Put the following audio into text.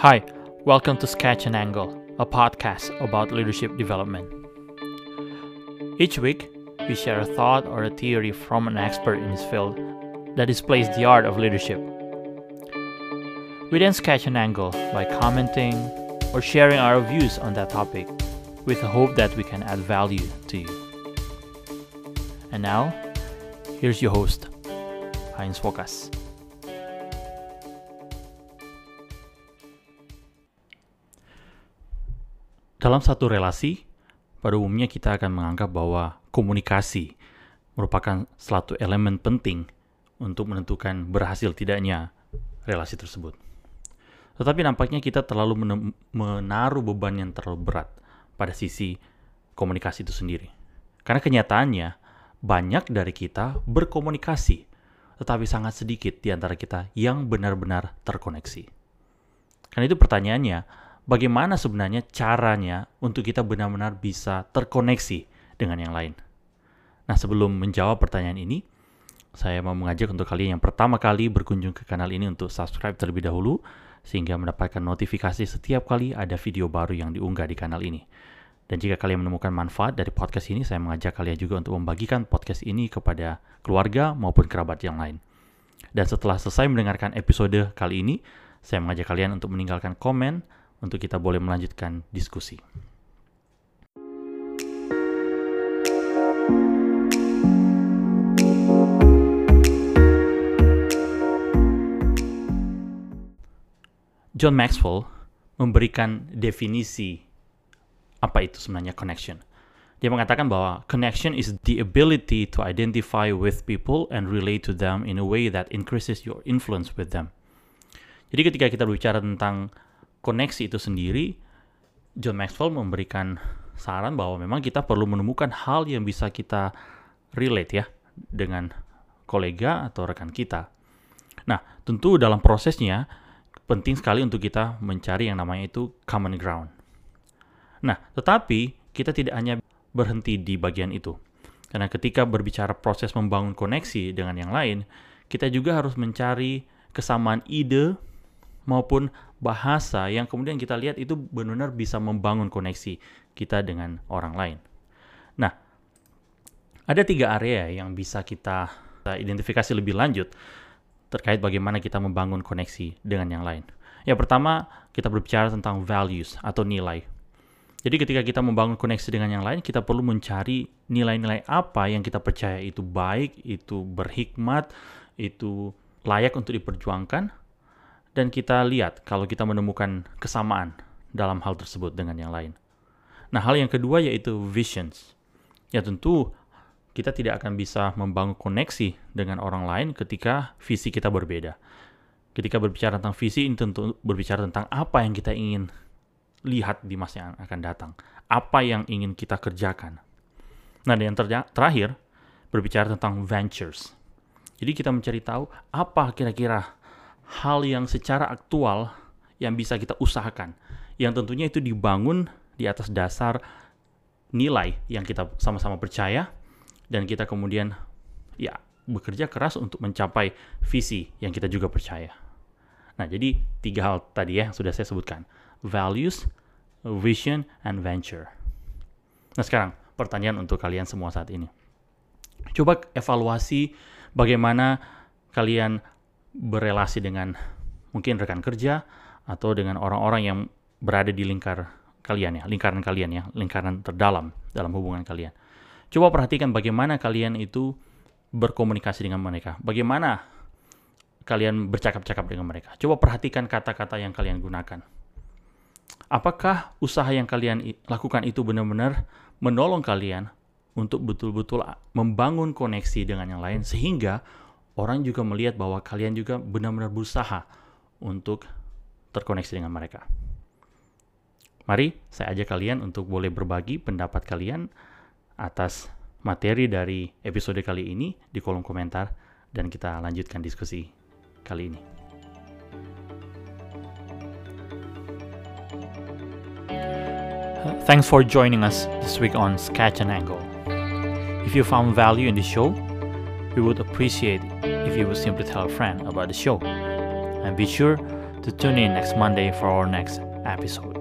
Hi, welcome to Sketch and Angle, a podcast about leadership development. Each week, we share a thought or a theory from an expert in his field that displays the art of leadership. We then sketch an angle by commenting or sharing our views on that topic with the hope that we can add value to you. And now, here's your host, Heinz Fokas. Dalam satu relasi, pada umumnya kita akan menganggap bahwa komunikasi merupakan suatu elemen penting untuk menentukan berhasil tidaknya relasi tersebut. Tetapi nampaknya kita terlalu menaruh beban yang terlalu berat pada sisi komunikasi itu sendiri. Karena kenyataannya, banyak dari kita berkomunikasi, tetapi sangat sedikit di antara kita yang benar-benar terkoneksi. Karena itu pertanyaannya, bagaimana sebenarnya caranya untuk kita benar-benar bisa terkoneksi dengan yang lain. Nah, sebelum menjawab pertanyaan ini, saya mau mengajak untuk kalian yang pertama kali berkunjung ke kanal ini untuk subscribe terlebih dahulu, sehingga mendapatkan notifikasi setiap kali ada video baru yang diunggah di kanal ini. Dan jika kalian menemukan manfaat dari podcast ini, saya mengajak kalian juga untuk membagikan podcast ini kepada keluarga maupun kerabat yang lain. Dan setelah selesai mendengarkan episode kali ini, saya mengajak kalian untuk meninggalkan komen, untuk kita boleh melanjutkan diskusi. John Maxwell memberikan definisi apa itu sebenarnya connection. Dia mengatakan bahwa connection is the ability to identify with people and relate to them in a way that increases your influence with them. Jadi ketika kita berbicara tentang koneksi itu sendiri, John Maxwell memberikan saran bahwa memang kita perlu menemukan hal yang bisa kita relate ya dengan kolega atau rekan kita. Nah, tentu dalam prosesnya penting sekali untuk kita mencari yang namanya itu common ground. Nah, tetapi kita tidak hanya berhenti di bagian itu. Karena ketika berbicara proses membangun koneksi dengan yang lain, kita juga harus mencari kesamaan ide maupun bahasa yang kemudian kita lihat itu benar-benar bisa membangun koneksi kita dengan orang lain. Nah, ada tiga area yang bisa kita identifikasi lebih lanjut terkait bagaimana kita membangun koneksi dengan yang lain. Yang pertama, kita berbicara tentang values atau nilai. Jadi ketika kita membangun koneksi dengan yang lain, kita perlu mencari nilai-nilai apa yang kita percaya itu baik, itu berhikmat, itu layak untuk diperjuangkan, dan kita lihat kalau kita menemukan kesamaan dalam hal tersebut dengan yang lain. Nah, hal yang kedua yaitu visions. Ya tentu kita tidak akan bisa membangun koneksi dengan orang lain ketika visi kita berbeda. Ketika berbicara tentang visi, ini tentu berbicara tentang apa yang kita ingin lihat di masa yang akan datang. Apa yang ingin kita kerjakan. Nah, dan yang ter terakhir, berbicara tentang ventures. Jadi kita mencari tahu apa kira-kira hal yang secara aktual yang bisa kita usahakan. Yang tentunya itu dibangun di atas dasar nilai yang kita sama-sama percaya dan kita kemudian ya bekerja keras untuk mencapai visi yang kita juga percaya. Nah, jadi tiga hal tadi ya yang sudah saya sebutkan. Values, vision, and venture. Nah, sekarang pertanyaan untuk kalian semua saat ini. Coba evaluasi bagaimana kalian berelasi dengan mungkin rekan kerja atau dengan orang-orang yang berada di lingkar kalian ya, lingkaran kalian ya, lingkaran terdalam dalam hubungan kalian. Coba perhatikan bagaimana kalian itu berkomunikasi dengan mereka. Bagaimana kalian bercakap-cakap dengan mereka. Coba perhatikan kata-kata yang kalian gunakan. Apakah usaha yang kalian lakukan itu benar-benar menolong kalian untuk betul-betul membangun koneksi dengan yang lain sehingga orang juga melihat bahwa kalian juga benar-benar berusaha untuk terkoneksi dengan mereka. Mari saya ajak kalian untuk boleh berbagi pendapat kalian atas materi dari episode kali ini di kolom komentar dan kita lanjutkan diskusi kali ini. Thanks for joining us this week on Sketch and Angle. If you found value in the show, we would appreciate if you would simply tell a friend about the show. And be sure to tune in next Monday for our next episode.